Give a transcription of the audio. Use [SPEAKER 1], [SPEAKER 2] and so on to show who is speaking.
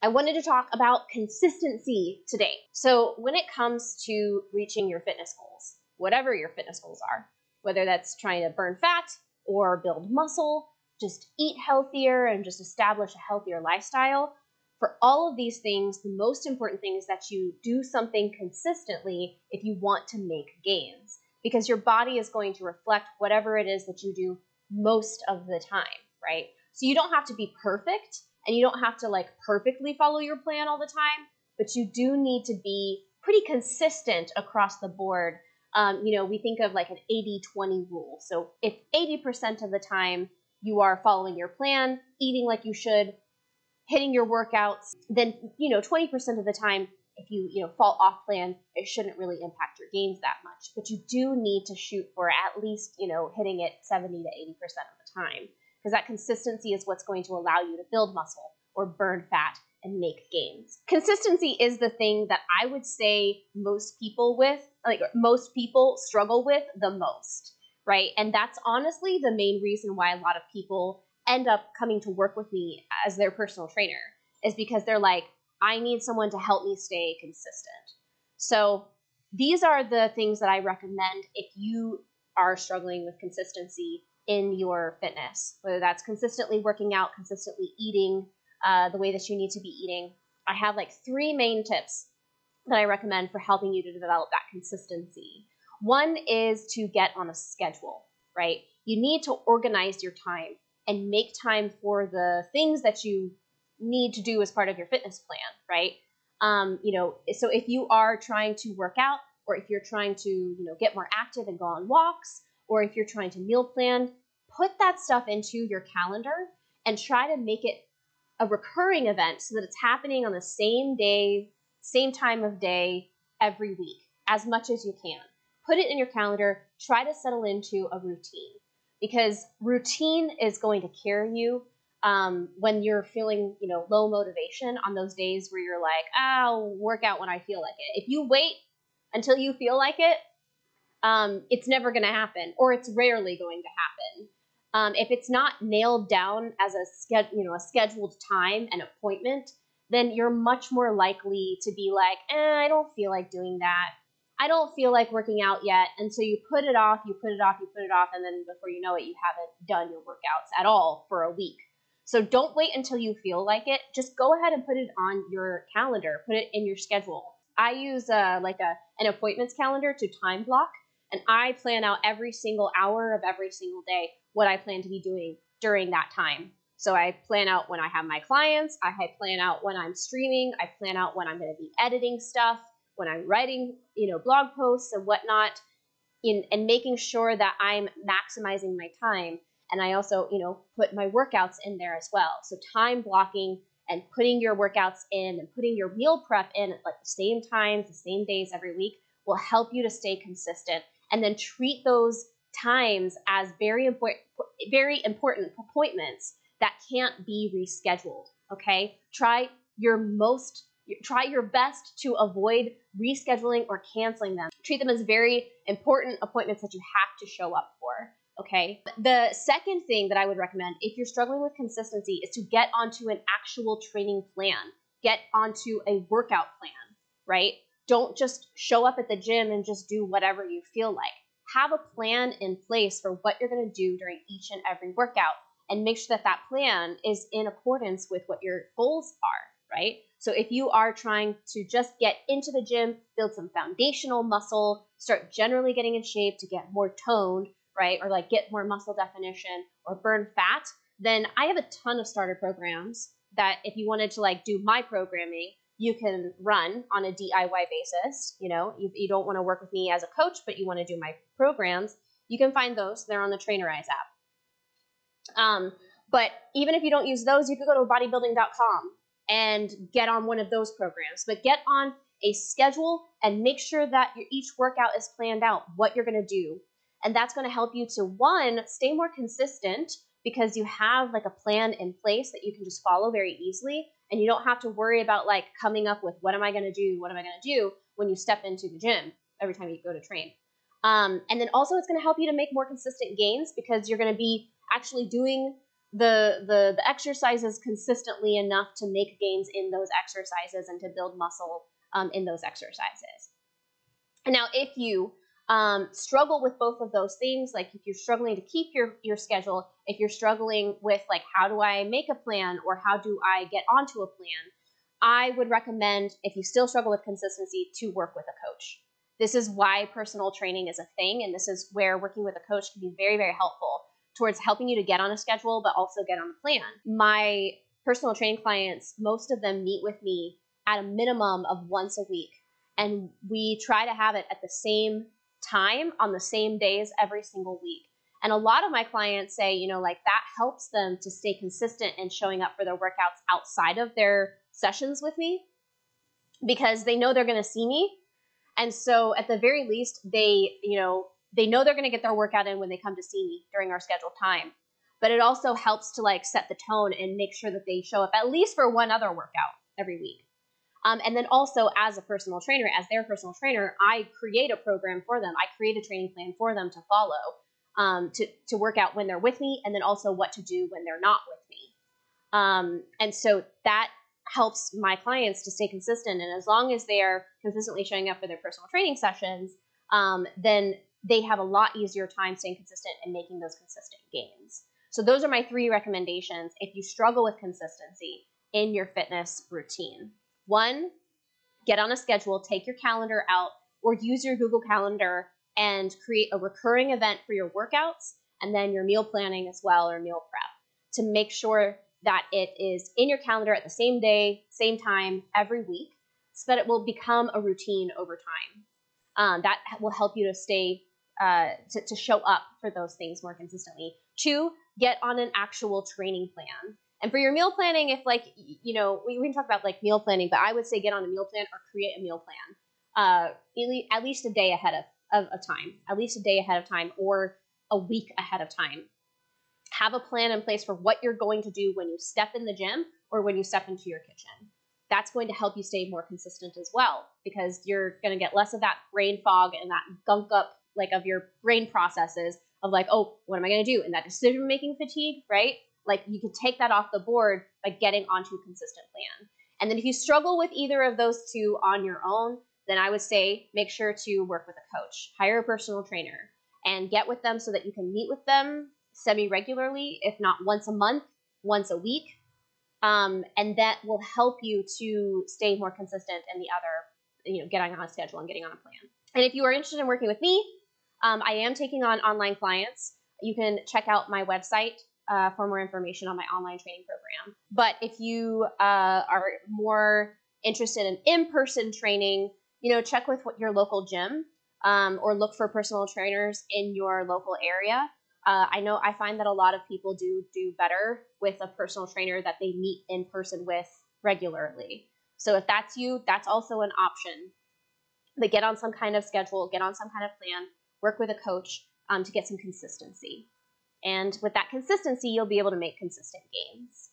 [SPEAKER 1] I wanted to talk about consistency today. So, when it comes to reaching your fitness goals, whatever your fitness goals are, whether that's trying to burn fat or build muscle, just eat healthier and just establish a healthier lifestyle, for all of these things, the most important thing is that you do something consistently if you want to make gains, because your body is going to reflect whatever it is that you do most of the time, right? So you don't have to be perfect and you don't have to like perfectly follow your plan all the time, but you do need to be pretty consistent across the board. Um, you know, we think of like an 80 20 rule. So if 80% of the time you are following your plan, eating like you should, hitting your workouts, then, you know, 20% of the time, if you, you know, fall off plan, it shouldn't really impact your gains that much. But you do need to shoot for at least, you know, hitting it 70 to 80% of the time because that consistency is what's going to allow you to build muscle or burn fat and make gains. Consistency is the thing that I would say most people with, like most people struggle with the most, right? And that's honestly the main reason why a lot of people end up coming to work with me as their personal trainer is because they're like, I need someone to help me stay consistent. So these are the things that I recommend if you are struggling with consistency in your fitness, whether that's consistently working out, consistently eating uh, the way that you need to be eating. I have like three main tips that I recommend for helping you to develop that consistency. One is to get on a schedule, right? You need to organize your time and make time for the things that you need to do as part of your fitness plan, right? Um, you know, so if you are trying to work out or if you're trying to, you know, get more active and go on walks, or if you're trying to meal plan, put that stuff into your calendar and try to make it a recurring event so that it's happening on the same day, same time of day every week as much as you can. Put it in your calendar, try to settle into a routine because routine is going to carry you um, when you're feeling, you know, low motivation on those days where you're like, ah, I'll work out when I feel like it. If you wait until you feel like it, um, it's never going to happen, or it's rarely going to happen. Um, if it's not nailed down as a sched- you know a scheduled time and appointment, then you're much more likely to be like, eh, I don't feel like doing that. I don't feel like working out yet. And so you put it off, you put it off, you put it off, and then before you know it, you haven't done your workouts at all for a week. So don't wait until you feel like it. Just go ahead and put it on your calendar, put it in your schedule. I use uh, like a an appointments calendar to time block and I plan out every single hour of every single day what I plan to be doing during that time. So I plan out when I have my clients, I plan out when I'm streaming, I plan out when I'm going to be editing stuff, when I'm writing, you know, blog posts and whatnot, in and making sure that I'm maximizing my time. And I also, you know, put my workouts in there as well. So time blocking and putting your workouts in and putting your meal prep in at like the same times, the same days every week will help you to stay consistent and then treat those times as very important very important appointments that can't be rescheduled okay? Try your most try your best to avoid rescheduling or canceling them. Treat them as very important appointments that you have to show up for okay? The second thing that i would recommend if you're struggling with consistency is to get onto an actual training plan. Get onto a workout plan right don't just show up at the gym and just do whatever you feel like. Have a plan in place for what you're going to do during each and every workout and make sure that that plan is in accordance with what your goals are, right? So if you are trying to just get into the gym, build some foundational muscle, start generally getting in shape to get more toned, right? Or like get more muscle definition or burn fat, then I have a ton of starter programs that if you wanted to like do my programming, you can run on a DIY basis. You know, you, you don't want to work with me as a coach, but you want to do my programs, you can find those. They're on the Trainerize app. Um, but even if you don't use those, you could go to bodybuilding.com and get on one of those programs. But get on a schedule and make sure that your, each workout is planned out, what you're going to do. And that's going to help you to one, stay more consistent because you have like a plan in place that you can just follow very easily and you don't have to worry about like coming up with what am I going to do, what am I going to do when you step into the gym every time you go to train. Um, and then also it's going to help you to make more consistent gains because you're going to be actually doing the, the the exercises consistently enough to make gains in those exercises and to build muscle um, in those exercises. And now, if you um, struggle with both of those things, like if you're struggling to keep your your schedule, if you're struggling with like how do I make a plan or how do I get onto a plan, I would recommend if you still struggle with consistency to work with a coach. This is why personal training is a thing, and this is where working with a coach can be very, very helpful towards helping you to get on a schedule, but also get on a plan. My personal training clients, most of them meet with me at a minimum of once a week, and we try to have it at the same time on the same days every single week. And a lot of my clients say, you know, like that helps them to stay consistent in showing up for their workouts outside of their sessions with me because they know they're going to see me. And so at the very least, they, you know, they know they're going to get their workout in when they come to see me during our scheduled time. But it also helps to like set the tone and make sure that they show up at least for one other workout every week. Um, and then also as a personal trainer, as their personal trainer, I create a program for them. I create a training plan for them to follow um, to, to work out when they're with me and then also what to do when they're not with me. Um, and so that helps my clients to stay consistent. And as long as they are consistently showing up for their personal training sessions, um, then they have a lot easier time staying consistent and making those consistent gains. So those are my three recommendations if you struggle with consistency in your fitness routine. One, get on a schedule, take your calendar out, or use your Google Calendar and create a recurring event for your workouts and then your meal planning as well or meal prep to make sure that it is in your calendar at the same day, same time every week so that it will become a routine over time. Um, that will help you to stay uh, to, to show up for those things more consistently. Two, get on an actual training plan. And for your meal planning, if like you know, we, we can talk about like meal planning, but I would say get on a meal plan or create a meal plan. Uh, at least a day ahead of, of, of time, at least a day ahead of time, or a week ahead of time. Have a plan in place for what you're going to do when you step in the gym or when you step into your kitchen. That's going to help you stay more consistent as well because you're going to get less of that brain fog and that gunk up like of your brain processes of like, oh, what am I going to do? And that decision making fatigue, right? Like you could take that off the board by getting onto a consistent plan. And then if you struggle with either of those two on your own, then I would say make sure to work with a coach, hire a personal trainer, and get with them so that you can meet with them semi regularly, if not once a month, once a week. Um, and that will help you to stay more consistent in the other, you know, getting on a schedule and getting on a plan. And if you are interested in working with me, um, I am taking on online clients. You can check out my website uh, for more information on my online training program. But if you uh, are more interested in in-person training, you know, check with your local gym um, or look for personal trainers in your local area. Uh, I know I find that a lot of people do do better with a personal trainer that they meet in person with regularly. So if that's you, that's also an option. But get on some kind of schedule, get on some kind of plan, work with a coach um, to get some consistency. And with that consistency, you'll be able to make consistent gains.